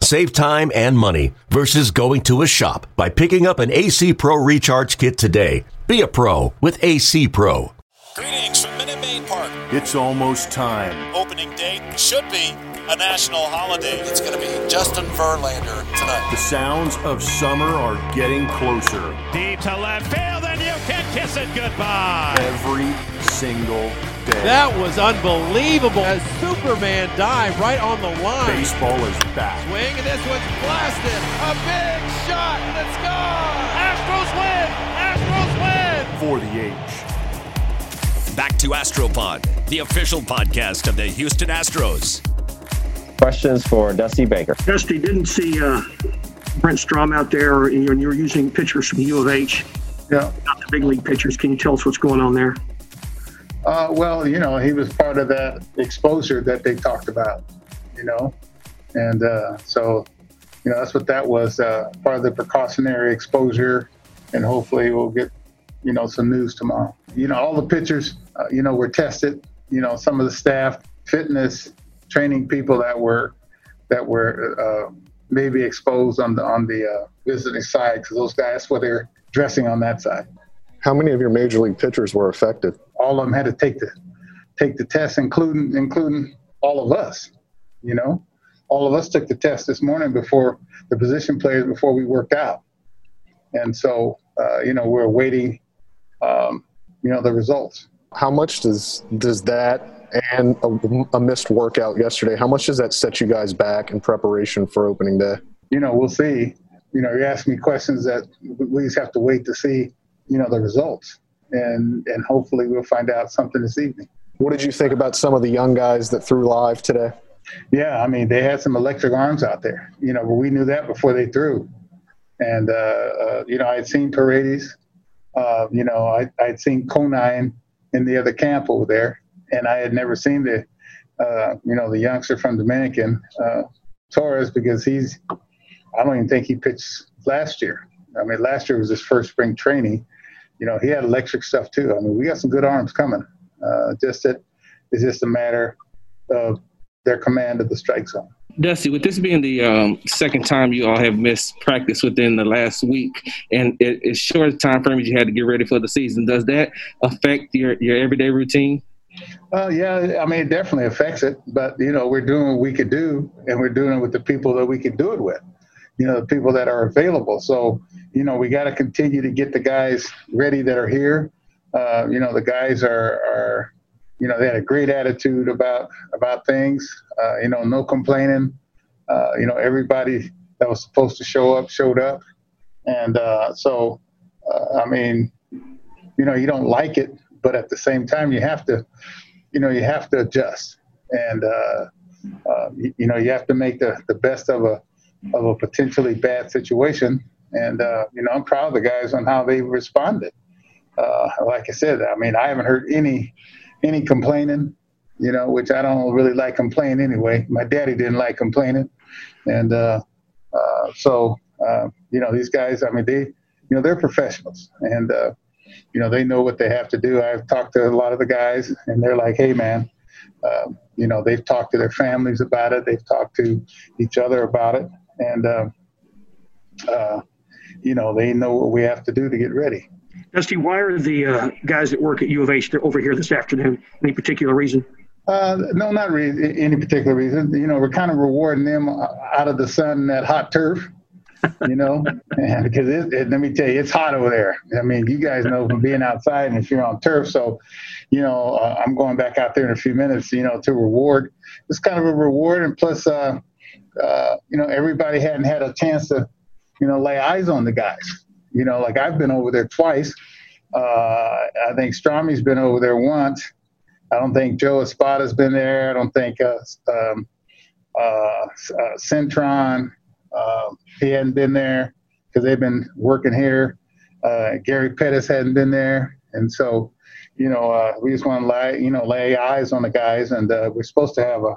Save time and money versus going to a shop by picking up an AC Pro Recharge Kit today. Be a pro with AC Pro. Greetings from Minute Maid Park. It's almost time. Opening date should be a national holiday. It's going to be Justin Verlander tonight. The sounds of summer are getting closer. Deep to left field, and you can kiss it goodbye. Every single day. That was unbelievable. As Superman dived right on the line. Baseball is back. Swing, and this one's blasted. A big shot, and it's gone. Astros win! Astros win! For the H. Back to Astropod, the official podcast of the Houston Astros. Questions for Dusty Baker. Dusty, didn't see uh, Brent Strom out there, and you were using pitchers from U of H. Yeah. Not the big league pitchers. Can you tell us what's going on there? Uh, well, you know, he was part of that exposure that they talked about, you know, and uh, so, you know, that's what that was uh, part of the precautionary exposure, and hopefully we'll get, you know, some news tomorrow. You know, all the pitchers, uh, you know, were tested. You know, some of the staff, fitness, training people that were that were uh, maybe exposed on the on the uh, visiting side because those guys were they're dressing on that side. How many of your major league pitchers were affected? All of them had to take the take the test, including including all of us. You know, all of us took the test this morning before the position players before we worked out, and so uh, you know we're waiting, um, you know, the results. How much does does that and a, a, missed workout yesterday? How much does that set you guys back in preparation for opening day? You know, we'll see. You know, you ask me questions that we just have to wait to see. You know, the results, and and hopefully we'll find out something this evening. What did you think about some of the young guys that threw live today? Yeah, I mean, they had some electric arms out there. You know, but we knew that before they threw. And, uh, uh, you know, I'd seen Paredes. Uh, you know, I, I'd seen Conine in the other camp over there. And I had never seen the, uh, you know, the youngster from Dominican, uh, Torres, because he's, I don't even think he pitched last year. I mean, last year was his first spring training. You know, he had electric stuff too. I mean, we got some good arms coming. Uh, just that it's just a matter of their command of the strike zone. Dusty, with this being the um, second time you all have missed practice within the last week, and it, it's short time frame you had to get ready for the season, does that affect your, your everyday routine? Well, yeah, I mean, it definitely affects it, but you know, we're doing what we could do, and we're doing it with the people that we could do it with. You know, the people that are available. So, you know, we got to continue to get the guys ready that are here. Uh, you know, the guys are, are, you know, they had a great attitude about about things. Uh, you know, no complaining. Uh, you know, everybody that was supposed to show up showed up, and uh, so, uh, I mean, you know, you don't like it, but at the same time, you have to, you know, you have to adjust, and uh, you, you, know, you have to make the, the best of a of a potentially bad situation. And you know, I'm proud of the guys on how they responded. like I said, I mean, I haven't heard any any complaining, you know, which I don't really like complaining anyway. My daddy didn't like complaining, and uh, uh, so uh, you know these guys. I mean, they you know they're professionals, and uh, you know they know what they have to do. I've talked to a lot of the guys, and they're like, "Hey, man." You know, they've talked to their families about it. They've talked to each other about it, and uh, uh, you know, they know what we have to do to get ready. Dusty, why are the uh, guys that work at U of H over here this afternoon? Any particular reason? Uh, no, not really any particular reason. You know, we're kind of rewarding them out of the sun, that hot turf. You know, and because it, it, let me tell you, it's hot over there. I mean, you guys know from being outside and if you're on turf. So, you know, uh, I'm going back out there in a few minutes. You know, to reward. It's kind of a reward, and plus, uh, uh, you know, everybody hadn't had a chance to, you know, lay eyes on the guys. You know, like I've been over there twice. Uh, I think Stromy's been over there once. I don't think Joe Espada's been there. I don't think uh, um, uh, uh, Cintron, uh, he hadn't been there because they've been working here. Uh, Gary Pettis hadn't been there. And so, you know, uh, we just want to lay, you know, lay eyes on the guys, and we're supposed to have a,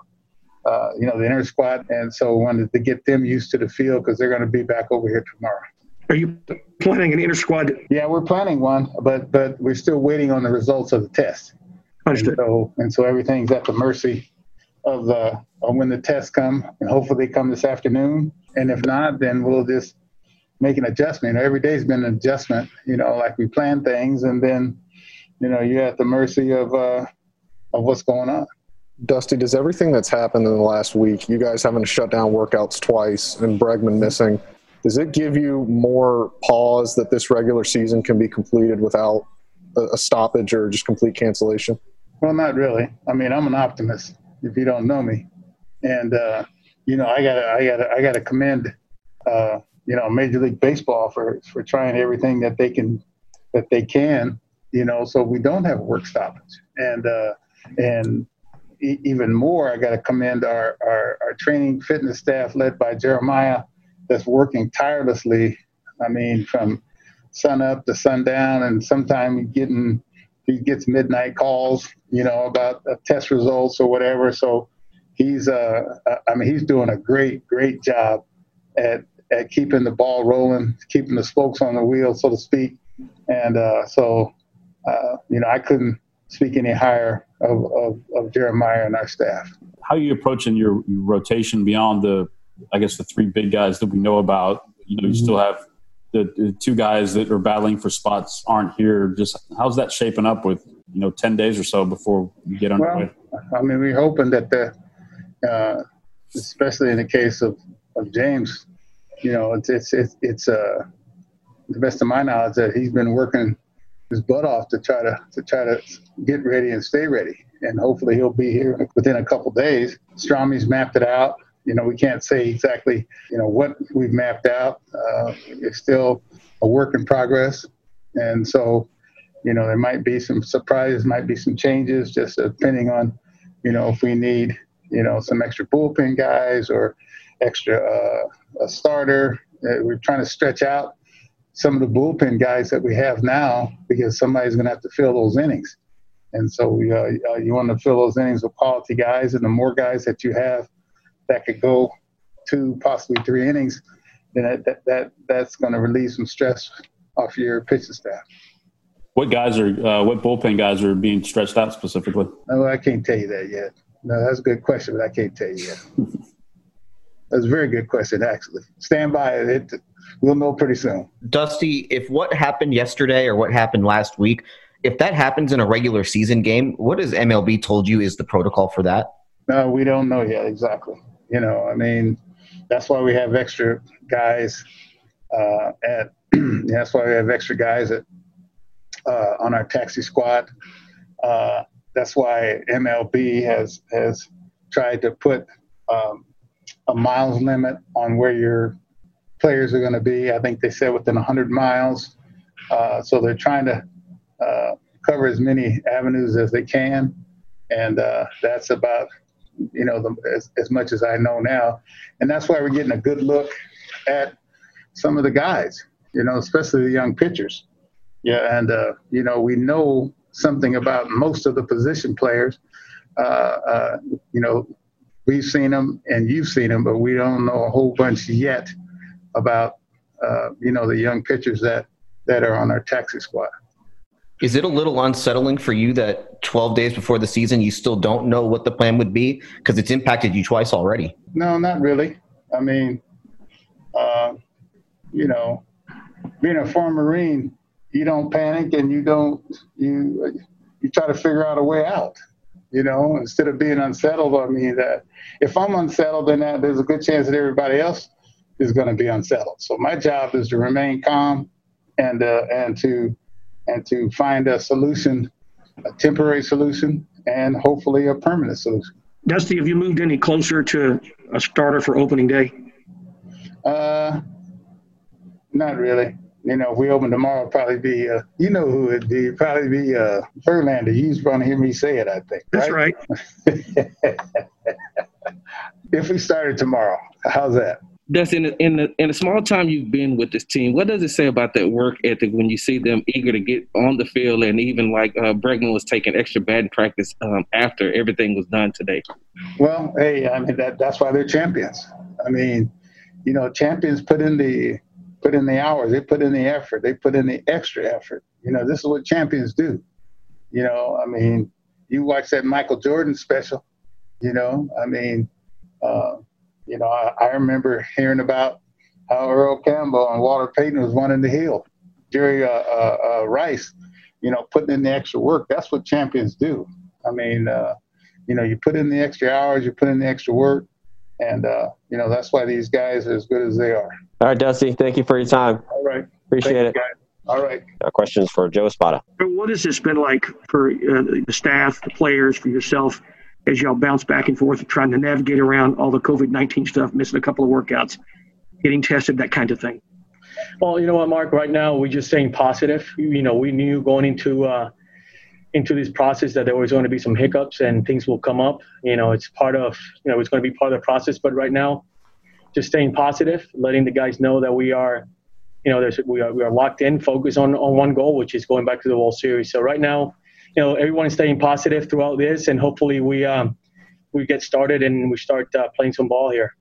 uh, you know, the inner squad, and so we wanted to get them used to the field because they're going to be back over here tomorrow. Are you planning an inner squad? Yeah, we're planning one, but but we're still waiting on the results of the test. Understood. And so, and so everything's at the mercy of the of when the tests come, and hopefully they come this afternoon. And if not, then we'll just make an adjustment. Every day's been an adjustment. You know, like we plan things, and then you know you're at the mercy of uh, of what's going on. Dusty, does everything that's happened in the last week, you guys having to shut down workouts twice and Bregman missing, does it give you more pause that this regular season can be completed without a stoppage or just complete cancellation? Well, not really. I mean, I'm an optimist. If you don't know me, and uh, you know, I gotta, I gotta, I gotta commend, uh, you know, Major League Baseball for for trying everything that they can, that they can, you know, so we don't have work stoppage, and uh, and even more, I gotta commend our, our our training fitness staff led by Jeremiah, that's working tirelessly. I mean, from sun up to sundown, and sometimes getting he gets midnight calls, you know, about uh, test results or whatever. So he's, uh, I mean, he's doing a great, great job at at keeping the ball rolling, keeping the spokes on the wheel, so to speak. And uh, so, uh, you know, I couldn't speak any higher of, of, of Jeremiah and our staff. How are you approaching your, your rotation beyond the, I guess, the three big guys that we know about? You know, you still have the, the, two guys that are battling for spots aren't here. Just how's that shaping up with you know ten days or so before you get underway? Well, I mean, we're hoping that the, uh, especially in the case of, of James, you know, it's it's it's, it's uh, the best of my knowledge that he's been working his butt off to try to to try to get ready and stay ready, and hopefully he'll be here within a couple days. Strami's mapped it out you know, we can't say exactly, you know, what we've mapped out. Uh, it's still a work in progress. And so, you know, there might be some surprises, might be some changes, just depending on, you know, if we need, you know, some extra bullpen guys or extra uh, a starter. Uh, we're trying to stretch out some of the bullpen guys that we have now because somebody's going to have to fill those innings. And so we, uh, uh, you want to fill those innings with quality guys, and the more guys that you have that could go two, possibly three innings, then that, that, that that's going to relieve some stress off your pitching staff. What guys are, uh, what bullpen guys are being stretched out specifically? No, I can't tell you that yet. No, that's a good question, but I can't tell you yet. that's a very good question, actually. Stand by it. We'll know pretty soon. Dusty, if what happened yesterday or what happened last week, if that happens in a regular season game, what has MLB told you is the protocol for that? No, we don't know yet exactly. You know, I mean, that's why we have extra guys uh, at. that's why we have extra guys at uh, on our taxi squad. Uh, that's why MLB has has tried to put um, a miles limit on where your players are going to be. I think they said within 100 miles. Uh, so they're trying to uh, cover as many avenues as they can, and uh, that's about you know, the, as, as much as I know now. And that's why we're getting a good look at some of the guys, you know, especially the young pitchers. Yeah, and, uh, you know, we know something about most of the position players. Uh, uh, you know, we've seen them and you've seen them, but we don't know a whole bunch yet about, uh, you know, the young pitchers that, that are on our taxi squad. Is it a little unsettling for you that 12 days before the season you still don't know what the plan would be because it's impacted you twice already? No, not really. I mean, uh, you know, being a former Marine, you don't panic and you don't you you try to figure out a way out. You know, instead of being unsettled. I mean, that if I'm unsettled, then that, there's a good chance that everybody else is going to be unsettled. So my job is to remain calm and uh, and to and to find a solution, a temporary solution, and hopefully a permanent solution. Dusty, have you moved any closer to a starter for opening day? Uh, not really. You know, if we open tomorrow, probably be, uh, you know who it'd be, probably be uh, Verlander. You're going to hear me say it, I think. That's right. right. if we started tomorrow, how's that? Does in the, in the in the small time you've been with this team, what does it say about that work ethic when you see them eager to get on the field and even like uh, Bregman was taking extra batting practice um, after everything was done today? Well, hey, I mean that that's why they're champions. I mean, you know, champions put in the put in the hours, they put in the effort, they put in the extra effort. You know, this is what champions do. You know, I mean, you watch that Michael Jordan special. You know, I mean, uh, you know, I, I, remember hearing about how Earl Campbell and Walter Payton was running the hill. Jerry uh, uh, uh, Rice, you know, putting in the extra work. That's what champions do. I mean, uh, you know, you put in the extra hours, you put in the extra work, and uh, you know that's why these guys are as good as they are. All right, Dusty. Thank you for your time. All right. Appreciate Thank it. All right. Uh, questions for Joe Espada. What has this been like for uh, the staff, the players, for yourself, as y'all bounce back and forth, trying to navigate around all the COVID 19 stuff, missing a couple of workouts, getting tested, that kind of thing? Well, you know what, Mark, right now we're just staying positive. You know, we knew going into, uh, into this process that there was going to be some hiccups and things will come up. You know, it's part of, you know, it's going to be part of the process. But right now, just staying positive, letting the guys know that we are, you know, we are we are locked in, focused on on one goal, which is going back to the World Series. So right now, you know, everyone is staying positive throughout this, and hopefully we um we get started and we start uh, playing some ball here.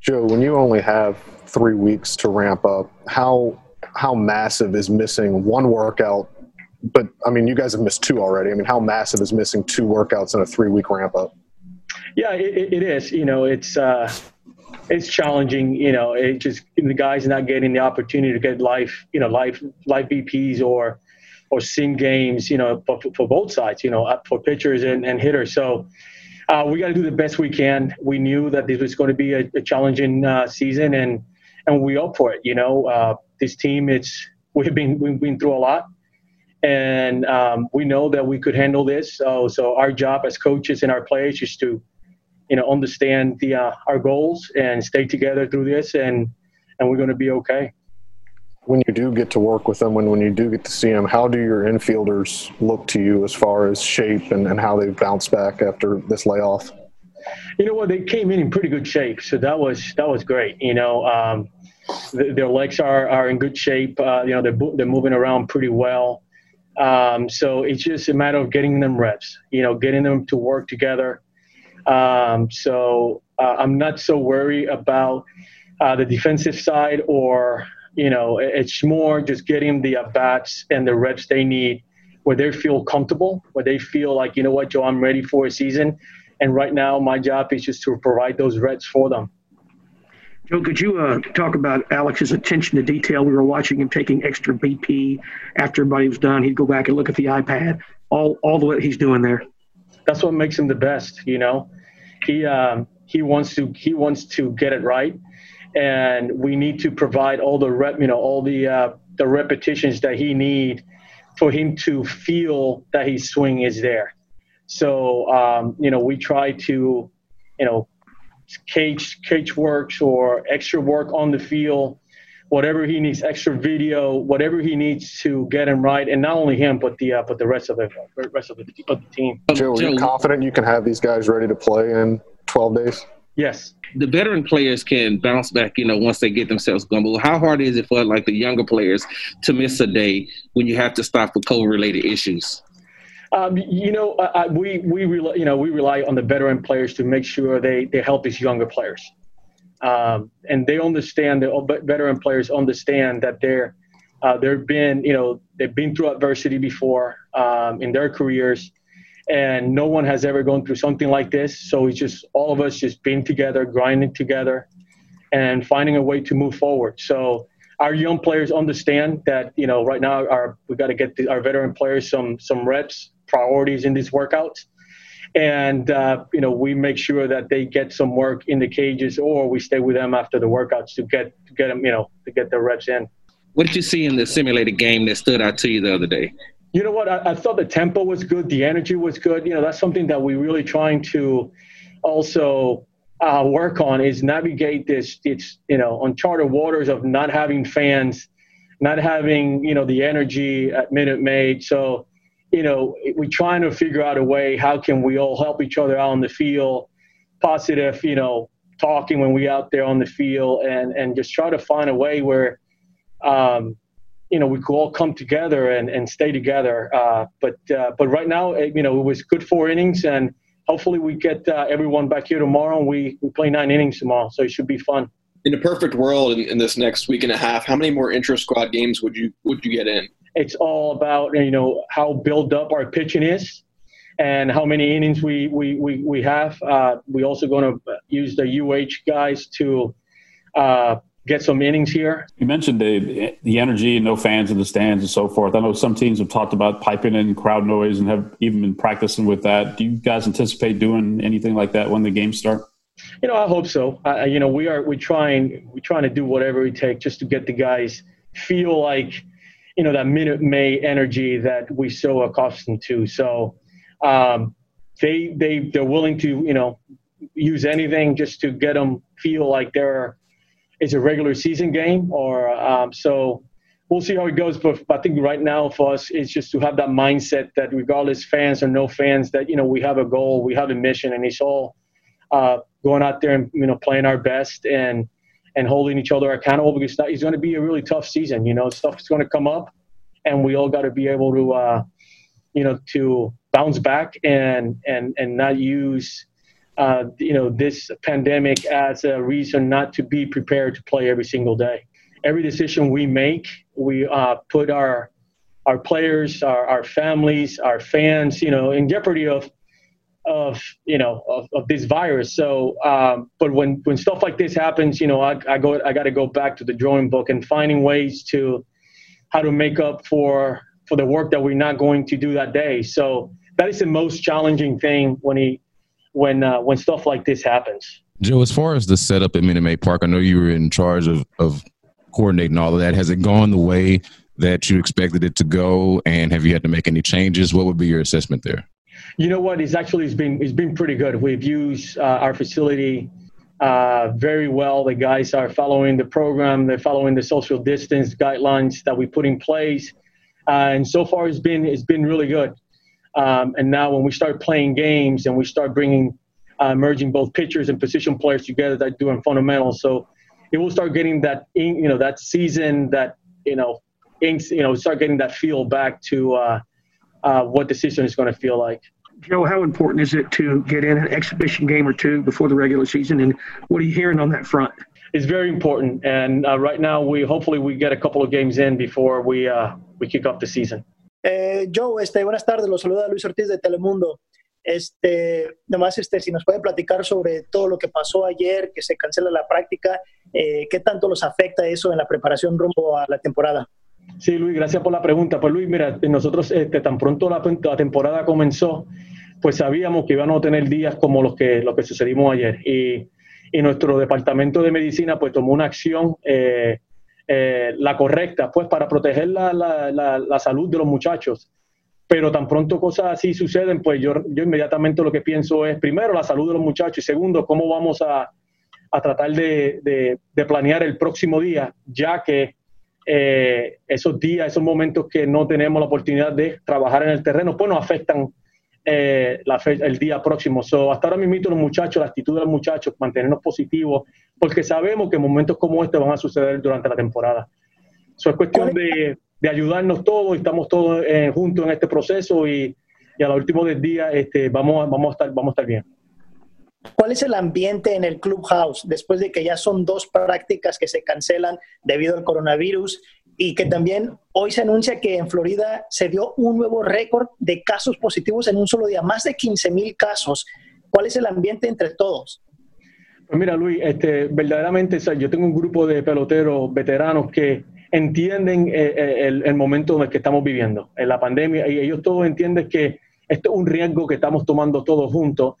Joe, when you only have three weeks to ramp up, how how massive is missing one workout? But I mean, you guys have missed two already. I mean, how massive is missing two workouts in a three week ramp up? Yeah, it, it is. You know, it's uh, it's challenging. You know, it just the guys not getting the opportunity to get life, you know, live live BPs or or sim games. You know, for, for both sides. You know, for pitchers and, and hitters. So. Uh, we got to do the best we can. We knew that this was going to be a, a challenging uh, season, and and we up for it. You know, uh, this team, it's we've been we've been through a lot, and um, we know that we could handle this. So so our job as coaches and our players is to you know understand the uh, our goals and stay together through this and and we're going to be okay when you do get to work with them and when you do get to see them how do your infielders look to you as far as shape and, and how they've bounced back after this layoff? You know what? They came in in pretty good shape so that was that was great you know um, their legs are, are in good shape uh, you know they're, they're moving around pretty well. Um, so it's just a matter of getting them reps you know getting them to work together. Um, so uh, I'm not so worried about uh, the defensive side, or you know, it's more just getting the at bats and the reps they need, where they feel comfortable, where they feel like you know what, Joe, I'm ready for a season. And right now, my job is just to provide those reps for them. Joe, could you uh, talk about Alex's attention to detail? We were watching him taking extra BP after everybody was done. He'd go back and look at the iPad. All all the what he's doing there that's what makes him the best. You know, he um, he wants to he wants to get it right, and we need to provide all the rep, you know, all the uh, the repetitions that he need for him to feel that his swing is there. So um, you know, we try to, you know, cage cage works or extra work on the field whatever he needs, extra video, whatever he needs to get him right, and not only him, but the uh, but the rest of the rest of the, of the team. Joe, are you confident you can have these guys ready to play in 12 days? Yes. The veteran players can bounce back, you know, once they get themselves. But how hard is it for like the younger players to miss a day when you have to stop for COVID-related issues? Um, you know, uh, we we rely, you know we rely on the veteran players to make sure they they help these younger players um, and they understand the veteran players understand that they're uh, they've been you know they've been through adversity before um, in their careers and no one has ever gone through something like this so it's just all of us just being together grinding together and finding a way to move forward so our young players understand that you know right now our we got to get the, our veteran players some some reps priorities in these workouts and uh, you know we make sure that they get some work in the cages, or we stay with them after the workouts to get to get them, you know, to get their reps in. What did you see in the simulated game that stood out to you the other day? You know what? I, I thought the tempo was good, the energy was good. You know, that's something that we're really trying to also uh, work on is navigate this. It's you know uncharted waters of not having fans, not having you know the energy at Minute Maid. So you know, we're trying to figure out a way how can we all help each other out on the field, positive, you know, talking when we out there on the field and and just try to find a way where um, you know we could all come together and, and stay together uh, but uh, but right now you know it was good four innings and hopefully we get uh, everyone back here tomorrow and we, we play nine innings tomorrow. So it should be fun. In a perfect world in, in this next week and a half how many more intra squad games would you would you get in? It's all about you know how built up our pitching is and how many innings we we we, we have. Uh, we also going to use the UH guys to uh, get some innings here. You mentioned the the energy, and no fans in the stands, and so forth. I know some teams have talked about piping in crowd noise and have even been practicing with that. Do you guys anticipate doing anything like that when the games start? You know, I hope so. I, you know, we are we trying we trying to do whatever it takes just to get the guys feel like you know that Minute Maid energy that we so accustomed to. So um, they they they're willing to you know use anything just to get them feel like they're it's a regular season game or um, so we'll see how it goes but i think right now for us it's just to have that mindset that regardless fans or no fans that you know we have a goal we have a mission and it's all uh, going out there and you know playing our best and and holding each other accountable because it's going to be a really tough season you know stuff's going to come up and we all got to be able to uh, you know to bounce back and and and not use uh, you know this pandemic as a reason not to be prepared to play every single day. Every decision we make, we uh, put our our players, our, our families, our fans, you know, in jeopardy of of you know of, of this virus. So, um, but when when stuff like this happens, you know, I, I go I got to go back to the drawing book and finding ways to how to make up for for the work that we're not going to do that day. So that is the most challenging thing when he when uh, when stuff like this happens. Joe, as far as the setup at Minute Maid Park, I know you were in charge of of coordinating all of that. Has it gone the way that you expected it to go, and have you had to make any changes? What would be your assessment there? You know what? It's actually it's been it's been pretty good. We've used uh, our facility uh, very well. The guys are following the program. They're following the social distance guidelines that we put in place, uh, and so far it's been it's been really good. Um, and now when we start playing games and we start bringing, uh, merging both pitchers and position players together, that doing fundamentals. So it will start getting that, you know, that season, that, you know, inks, you know, start getting that feel back to uh, uh, what the season is going to feel like. Joe, how important is it to get in an exhibition game or two before the regular season? And what are you hearing on that front? It's very important. And uh, right now, we hopefully we get a couple of games in before we uh, we kick off the season. Eh, Joe, este, buenas tardes, los saluda Luis Ortiz de Telemundo. Este, nomás este, si nos puede platicar sobre todo lo que pasó ayer, que se cancela la práctica, eh, ¿qué tanto los afecta eso en la preparación rumbo a la temporada? Sí, Luis, gracias por la pregunta. Pues Luis, mira, nosotros este, tan pronto la, temporada comenzó, pues sabíamos que íbamos a tener días como los que, los que sucedimos ayer. Y, y nuestro departamento de medicina pues tomó una acción eh, eh, la correcta, pues para proteger la, la, la, salud de los muchachos. Pero tan pronto cosas así suceden, pues yo, yo inmediatamente lo que pienso es, primero, la salud de los muchachos y segundo, cómo vamos a, a tratar de, de, planear el próximo día, ya que eh, esos días, esos momentos que no tenemos la oportunidad de trabajar en el terreno, pues nos afectan eh, la el día próximo. So, hasta ahora mismo los muchachos, la actitud de los muchachos, mantenernos positivos, porque sabemos que momentos como este van a suceder durante la temporada. So, es cuestión de, de ayudarnos todos, estamos todos eh, juntos en este proceso y, y a los últimos del día este, vamos, vamos, a estar, vamos a estar bien. ¿Cuál es el ambiente en el clubhouse después de que ya son dos prácticas que se cancelan debido al coronavirus y que también hoy se anuncia que en Florida se dio un nuevo récord de casos positivos en un solo día, más de 15 mil casos. ¿Cuál es el ambiente entre todos? Pues mira, Luis, este, verdaderamente yo tengo un grupo de peloteros veteranos que entienden eh, eh, el, momento en el que estamos viviendo, en la pandemia, y ellos todos entienden que esto es un riesgo que estamos tomando todos juntos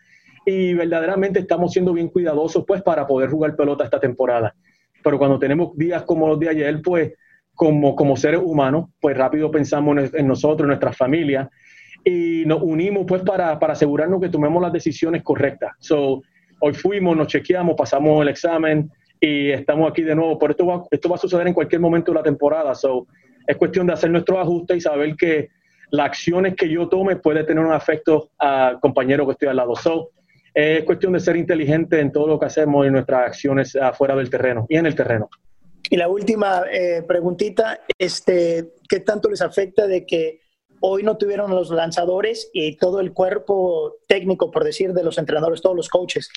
y verdaderamente estamos siendo bien cuidadosos pues para poder jugar pelota esta temporada. Pero cuando tenemos días como los de ayer, pues como, como seres humanos, pues rápido pensamos en, nosotros, en nuestras familias, y nos unimos pues para, para, asegurarnos que tomemos las decisiones correctas. So, hoy fuimos, nos chequeamos, pasamos el examen y estamos aquí de nuevo. Pero esto va, esto va a suceder en cualquier momento de la temporada. So, es cuestión de hacer nuestros ajustes y saber que las acciones que yo tome puede tener un efecto al compañero que estoy al lado. So, es cuestión de ser inteligente en todo lo que hacemos y nuestras acciones afuera del terreno y en el terreno. Y la última eh, preguntita, este, ¿qué tanto les afecta de que hoy no tuvieron los lanzadores y todo el cuerpo técnico, por decir, de los entrenadores, todos los coaches?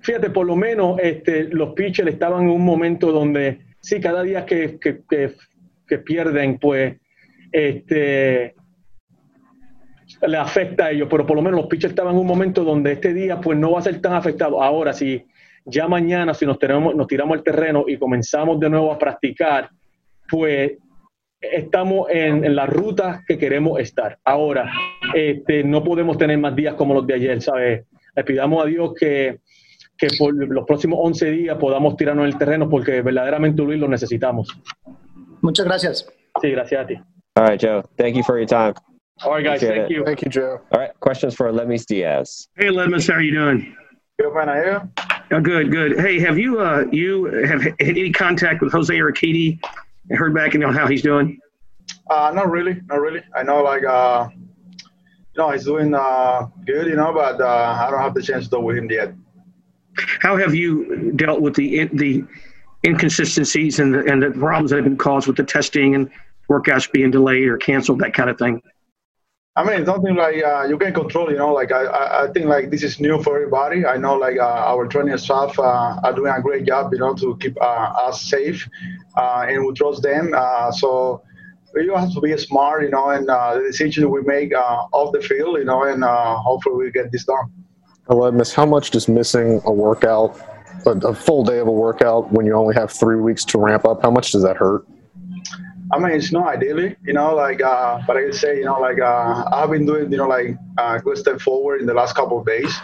Fíjate, por lo menos este, los pitchers estaban en un momento donde, sí, cada día que, que, que, pierden, pues, este, le afecta a ellos, pero por lo menos los pitchers estaban en un momento donde este día, pues, no va a ser tan afectado. Ahora, si ya mañana, si nos, tenemos, nos tiramos al terreno y comenzamos de nuevo a practicar, pues estamos en, la ruta que queremos estar. Ahora, este, no podemos tener más días como los de ayer, ¿sabes? Le pidamos a Dios que, que por los próximos 11 días podamos tirarnos en el terreno porque verdaderamente, Luis, lo necesitamos. Muchas gracias. Sí, gracias a ti. All right, Joe. Thank you for your time. All right, guys. Appreciate thank it. you. Thank you, Joe. All right. Questions for Lemis Diaz. Hey, Lemis. How are you doing? Good, man. Are you? Oh, good, good. Hey, have you uh, you have had any contact with Jose Urquidy? Heard back and know how he's doing? Uh, not really, not really. I know like uh, you know he's doing uh, good, you know, but uh, I don't have the chance to talk with him yet. How have you dealt with the the inconsistencies and the, and the problems that have been caused with the testing and workouts being delayed or canceled, that kind of thing? I mean, it's something like uh, you can control. You know, like I, I think like this is new for everybody. I know like uh, our training staff uh, are doing a great job. You know, to keep uh, us safe, uh, and we trust them. Uh, so you have to be smart. You know, and the decision we make off the field. You know, and hopefully we get this done. Hello, Miss, how much does missing a workout, a, a full day of a workout, when you only have three weeks to ramp up, how much does that hurt? I mean, it's not ideally, you know, like, uh, but I can say, you know, like, uh, I've been doing, you know, like, uh, good step forward in the last couple of days.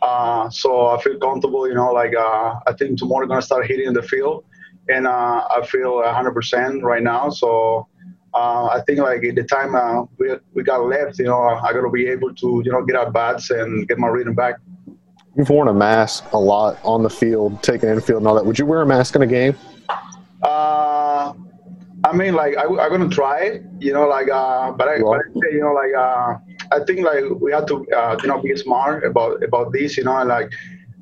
Uh, so I feel comfortable, you know, like, uh, I think tomorrow I'm going to start hitting the field. And uh, I feel 100% right now. So uh, I think, like, the time uh, we, we got left, you know, I got to be able to, you know, get out bats and get my rhythm back. You've worn a mask a lot on the field, taking infield and all that. Would you wear a mask in a game? I mean, like I, am gonna try it, you know, like, uh, but I, but I say, you know, like, uh, I think like we have to, uh, you know, be smart about about this, you know, and like,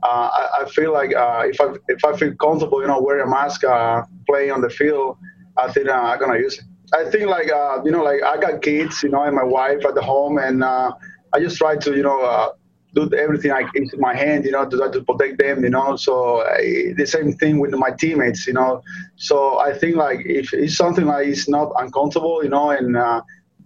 uh, I, I, feel like uh, if I if I feel comfortable, you know, wearing a mask, uh, playing on the field, I think uh, I'm gonna use it. I think like, uh, you know, like I got kids, you know, and my wife at the home, and uh, I just try to, you know, uh, do everything I in my hand, you know, to to protect them, you know. So I, the same thing with my teammates, you know. So I think like if it's something like it's not uncomfortable, you know, and uh,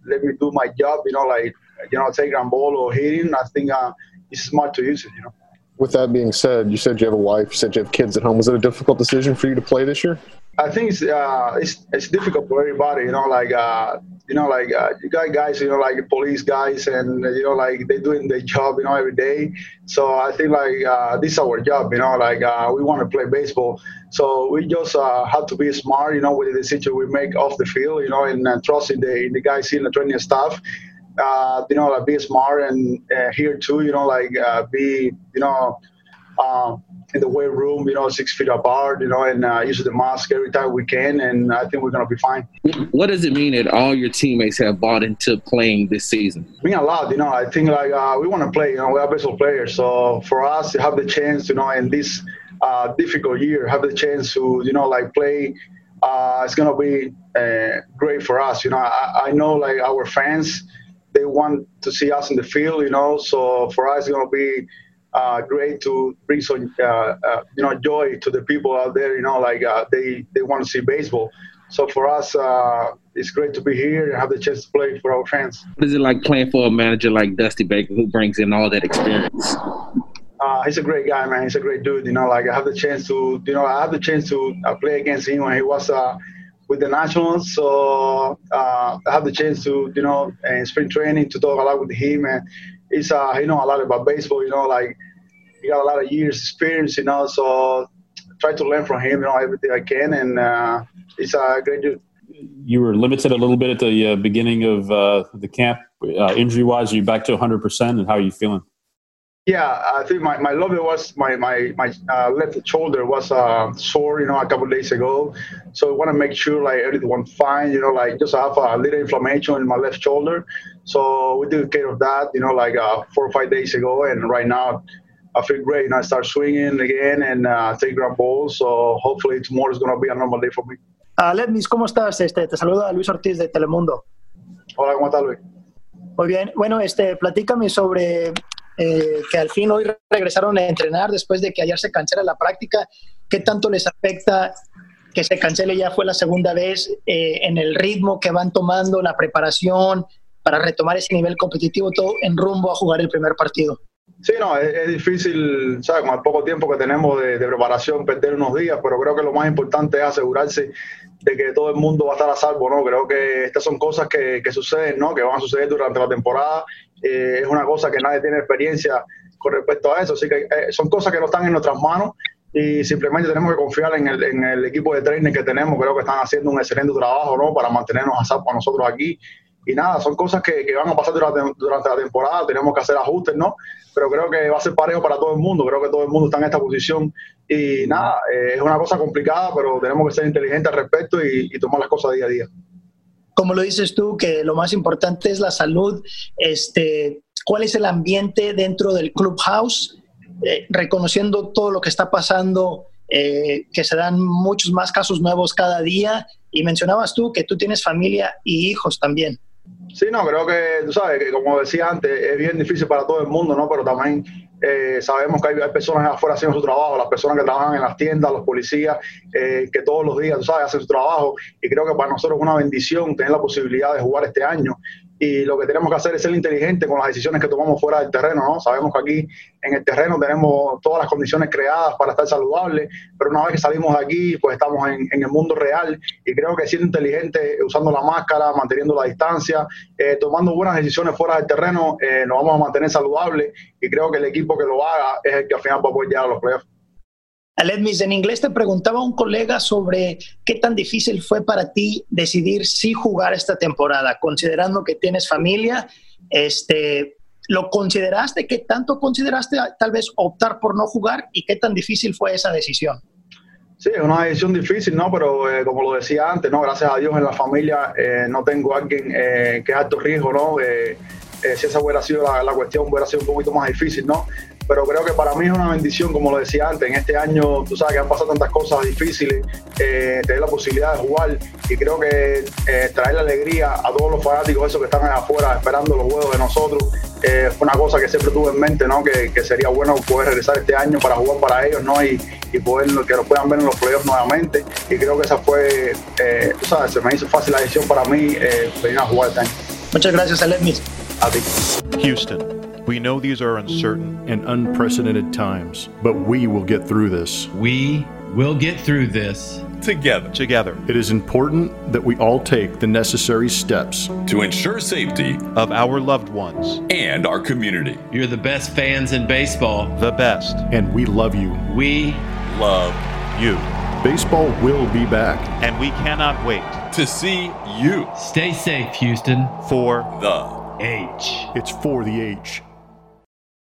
let me do my job, you know, like you know, take a ball or hitting, I think uh, it's smart to use it, you know. With that being said, you said you have a wife, you said you have kids at home. Was it a difficult decision for you to play this year? I think it's uh, it's, it's difficult for everybody, you know, like uh, you know, like uh, you got guys, you know, like police guys, and you know, like they're doing their job, you know, every day. So I think like uh, this is our job, you know, like uh, we want to play baseball. So we just uh, have to be smart, you know, with the decision we make off the field, you know, and trusting the the guys in the training staff. Uh, you know, like be smart and uh, here too, you know, like uh, be, you know. Uh, in the weight room, you know, six feet apart, you know, and uh, use the mask every time we can, and I think we're gonna be fine. What does it mean that all your teammates have bought into playing this season? I mean a lot, you know. I think like uh, we want to play, you know, we are baseball players, so for us to have the chance, you know, in this uh, difficult year, have the chance to, you know, like play. Uh, it's gonna be uh, great for us, you know. I, I know like our fans, they want to see us in the field, you know. So for us, it's gonna be uh, great to bring some uh, uh, you know joy to the people out there. You know, like uh, they they want to see baseball. So for us, uh, it's great to be here and have the chance to play for our fans. What is it like playing for a manager like Dusty Baker, who brings in all that experience? Uh, he's a great guy, man. He's a great dude. You know, like I have the chance to, you know, I have the chance to uh, play against him when he was uh, with the Nationals. So uh, I have the chance to, you know, in spring training to talk a lot with him, and he's uh, he know a lot about baseball. You know, like he got a lot of years experience. You know, so try to learn from him. You know, everything I can, and uh, he's a great dude. You were limited a little bit at the uh, beginning of uh, the camp, uh, injury wise. Are you back to 100 percent, and how are you feeling? Yeah, I think my, my lobe was my my my uh, left shoulder was uh, sore, you know, a couple days ago. So I want to make sure like everything went fine, you know, like just have a little inflammation in my left shoulder. So we took care of that, you know, like uh, four or five days ago, and right now I feel great. And I start swinging again and uh, take ground balls. So hopefully tomorrow is going to be a normal day for me. Uh, Letmis, ¿cómo estás? Este, te saluda Luis Ortiz de Telemundo. Hola, ¿cómo estás, Luis? Muy bien. Bueno, este, platícame sobre eh, que al fin hoy regresaron a entrenar después de que ayer se cancela la práctica. ¿Qué tanto les afecta que se cancele ya fue la segunda vez eh, en el ritmo que van tomando, la preparación para retomar ese nivel competitivo, todo en rumbo a jugar el primer partido? Sí, no, es, es difícil, ¿sabes? Con el poco tiempo que tenemos de, de, preparación, perder unos días, pero creo que lo más importante es asegurarse de que todo el mundo va a estar a salvo, ¿no? Creo que estas son cosas que, que suceden, ¿no? Que van a suceder durante la temporada. Eh, es una cosa que nadie tiene experiencia con respecto a eso, así que eh, son cosas que no están en nuestras manos y simplemente tenemos que confiar en el, en el equipo de training que tenemos. Creo que están haciendo un excelente trabajo, ¿no? Para mantenernos a salvo a nosotros aquí y nada, son cosas que, que, van a pasar durante, la temporada, tenemos que hacer ajustes, ¿no? Pero creo que va a ser parejo para todo el mundo, creo que todo el mundo está en esta posición y nada, eh, es una cosa complicada, pero tenemos que ser inteligentes al respecto y, tomar las cosas día a día. Como lo dices tú, que lo más importante es la salud, este, ¿cuál es el ambiente dentro del clubhouse? Eh, reconociendo todo lo que está pasando, eh, que se dan muchos más casos nuevos cada día y mencionabas tú que tú tienes familia y hijos también. Sí, no, creo que, tú sabes, que como decía antes, es bien difícil para todo el mundo, ¿no? Pero también eh, sabemos que hay, personas afuera haciendo su trabajo, las personas que trabajan en las tiendas, los policías, eh, que todos los días, tú sabes, hacen su trabajo. Y creo que para nosotros es una bendición tener la posibilidad de jugar este año. Y lo que tenemos que hacer es ser inteligente con las decisiones que tomamos fuera del terreno, ¿no? Sabemos que aquí en el terreno tenemos todas las condiciones creadas para estar saludables, pero una vez que salimos de aquí, pues estamos en, en el mundo real y creo que siendo inteligente, usando la máscara, manteniendo la distancia, eh, tomando buenas decisiones fuera del terreno, eh, nos vamos a mantener saludables y creo que el equipo que lo haga es el que al final va a poder llegar a los playoffs. Aledmis, en inglés te preguntaba un colega sobre qué tan difícil fue para ti decidir si jugar esta temporada, considerando que tienes familia, este, ¿lo consideraste? ¿Qué tanto consideraste tal vez optar por no jugar y qué tan difícil fue esa decisión? Sí, es una decisión difícil, ¿no? Pero eh, como lo decía antes, ¿no? Gracias a Dios en la familia eh, no tengo a alguien eh, que es alto riesgo, ¿no? si esa hubiera sido la, la, cuestión, hubiera sido un poquito más difícil, ¿no? Pero creo que para mí es una bendición, como lo decía antes, en este año, tú sabes que han pasado tantas cosas difíciles, eh, tener la posibilidad de jugar y creo que eh, traer la alegría a todos los fanáticos, esos que están allá afuera esperando los juegos de nosotros, eh, fue una cosa que siempre tuve en mente, ¿no? Que, que, sería bueno poder regresar este año para jugar para ellos, ¿no? Y, y poder que nos puedan ver en los playoffs nuevamente. Y creo que esa fue, tú sabes, se me hizo fácil la decisión para mí venir a jugar este año. Muchas gracias, Alemis. Houston, we know these are uncertain and unprecedented times, but we will get through this. We will get through this together. Together. It is important that we all take the necessary steps to ensure safety of our loved ones and our community. You're the best fans in baseball. The best. And we love you. We love you. Baseball will be back. And we cannot wait to see you. Stay safe, Houston. For the H. It's for the H.